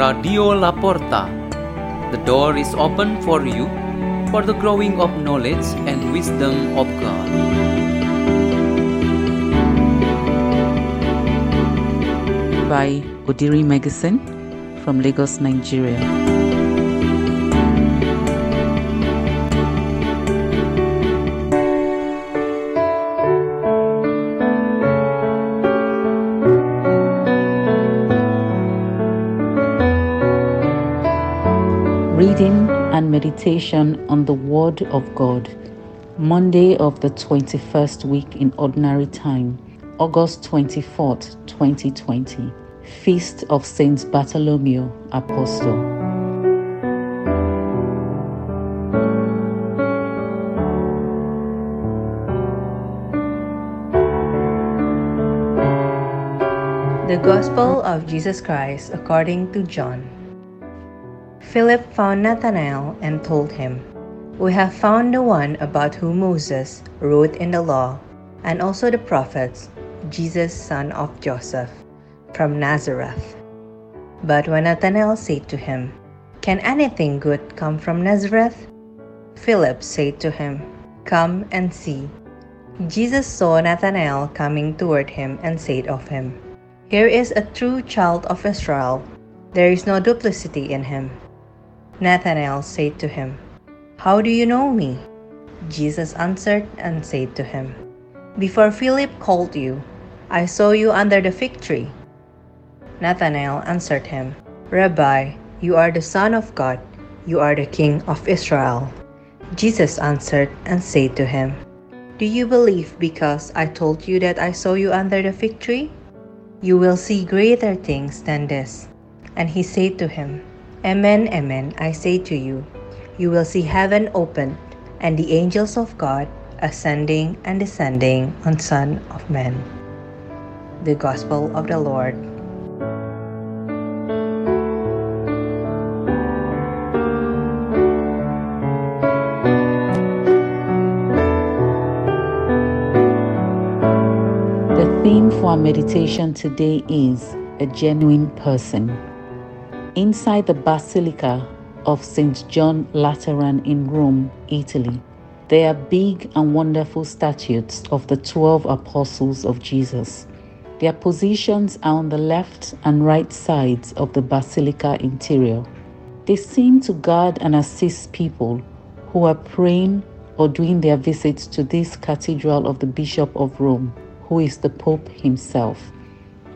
Radio La Porta. The door is open for you for the growing of knowledge and wisdom of God. by Odiri Meggison from Lagos, Nigeria. Meditation on the Word of God. Monday of the 21st week in Ordinary Time, August 24th, 2020. Feast of Saint Bartholomew Apostle. The Gospel of Jesus Christ according to John. Philip found Nathanael and told him, We have found the one about whom Moses wrote in the law, and also the prophets, Jesus, son of Joseph, from Nazareth. But when Nathanael said to him, Can anything good come from Nazareth? Philip said to him, Come and see. Jesus saw Nathanael coming toward him and said of him, Here is a true child of Israel. There is no duplicity in him. Nathanael said to him, How do you know me? Jesus answered and said to him, Before Philip called you, I saw you under the fig tree. Nathanael answered him, Rabbi, you are the Son of God, you are the King of Israel. Jesus answered and said to him, Do you believe because I told you that I saw you under the fig tree? You will see greater things than this. And he said to him, Amen, amen, I say to you, you will see heaven opened and the angels of God ascending and descending on Son of Man. The Gospel of the Lord. The theme for our meditation today is a genuine person. Inside the Basilica of St. John Lateran in Rome, Italy, there are big and wonderful statues of the 12 apostles of Jesus. Their positions are on the left and right sides of the basilica interior. They seem to guard and assist people who are praying or doing their visits to this cathedral of the Bishop of Rome, who is the Pope himself.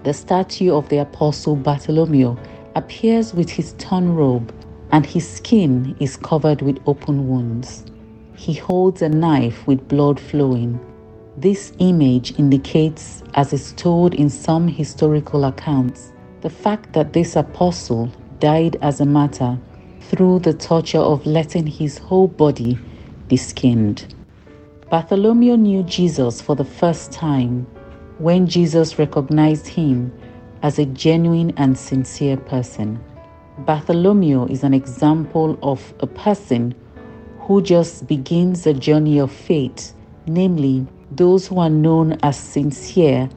The statue of the Apostle Bartholomew appears with his torn robe, and his skin is covered with open wounds. He holds a knife with blood flowing. This image indicates, as is told in some historical accounts, the fact that this apostle died as a martyr through the torture of letting his whole body be skinned. Bartholomew knew Jesus for the first time when Jesus recognized him as a genuine and sincere person. Bartholomew is an example of a person who just begins a journey of faith, namely, those who are known as sincere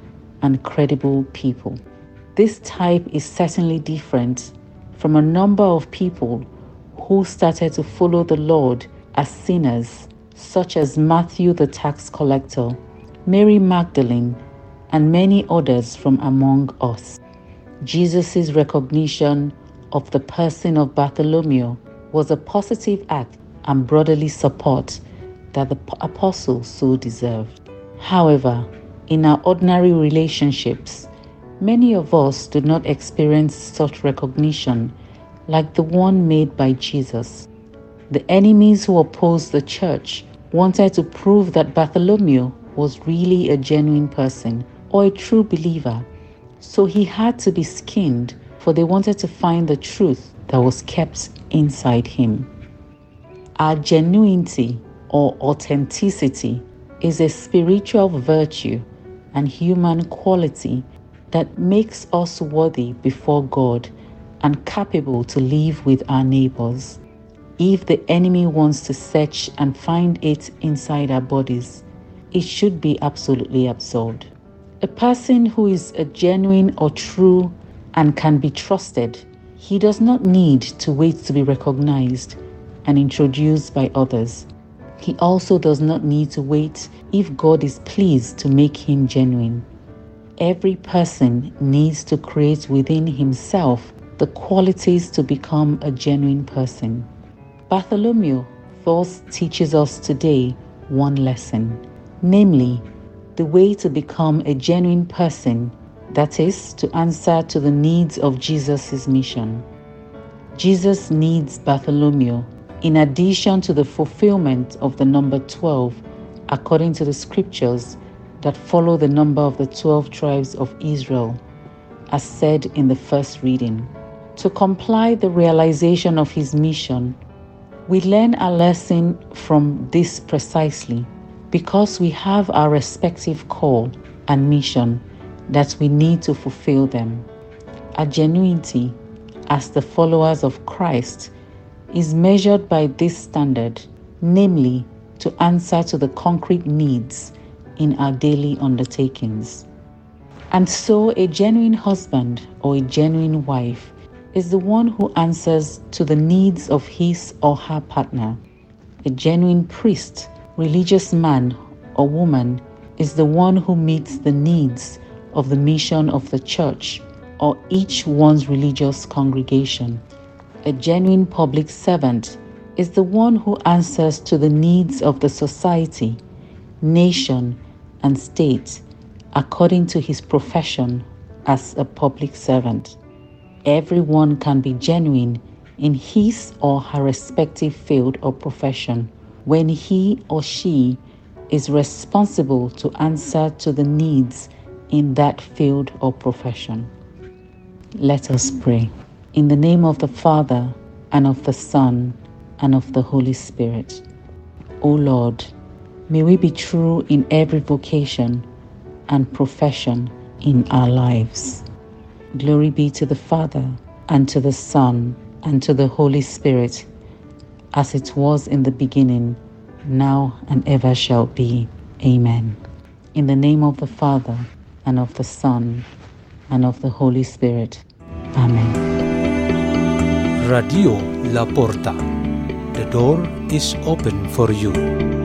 and credible people. This type is certainly different from a number of people who started to follow the Lord as sinners, such as Matthew the tax collector, Mary Magdalene, and many others from among us. Jesus' recognition of the person of Bartholomew was a positive act and brotherly support that the apostle so deserved. However, in our ordinary relationships, many of us do not experience such recognition like the one made by Jesus. The enemies who opposed the church wanted to prove that Bartholomew was really a genuine person or a true believer, so he had to be skinned, for they wanted to find the truth that was kept inside him. Our genuinity or authenticity is a spiritual virtue and human quality that makes us worthy before God and capable to live with our neighbors. If the enemy wants to search and find it inside our bodies, it should be absolutely absurd. A person who is a genuine or true and can be trusted, He does not need to wait to be recognized and introduced by others. He also does not need to wait if God is pleased to make him genuine. Every person needs to create within himself the qualities to become a genuine person. Bartholomew thus teaches us today one lesson, namely, the way to become a genuine person, that is, to answer to the needs of Jesus' mission. Jesus needs Bartholomew in addition to the fulfillment of the number 12 according to the scriptures that follow the number of the 12 tribes of Israel, as said in the first reading. To comply the realization of his mission, we learn a lesson from this precisely because we have our respective call and mission that we need to fulfill them. Our genuinity as the followers of Christ is measured by this standard, namely to answer to the concrete needs in our daily undertakings. And so, a genuine husband or a genuine wife is the one who answers to the needs of his or her partner. A genuine priest, religious man or woman is the one who meets the needs of the mission of the church or each one's religious congregation. A genuine public servant is the one who answers to the needs of the society, nation, and state according to his profession as a public servant. Everyone can be genuine in his or her respective field or profession when he or she is responsible to answer to the needs in that field or profession. Let us pray. In the name of the Father, and of the Son, and of the Holy Spirit. O Lord, may we be true in every vocation and profession in our lives. Glory be to the Father, and to the Son, and to the Holy Spirit, as it was in the beginning, now, and ever shall be. Amen. In the name of the Father, and of the Son, and of the Holy Spirit. Amen. Radio La Porta. The door is open for you.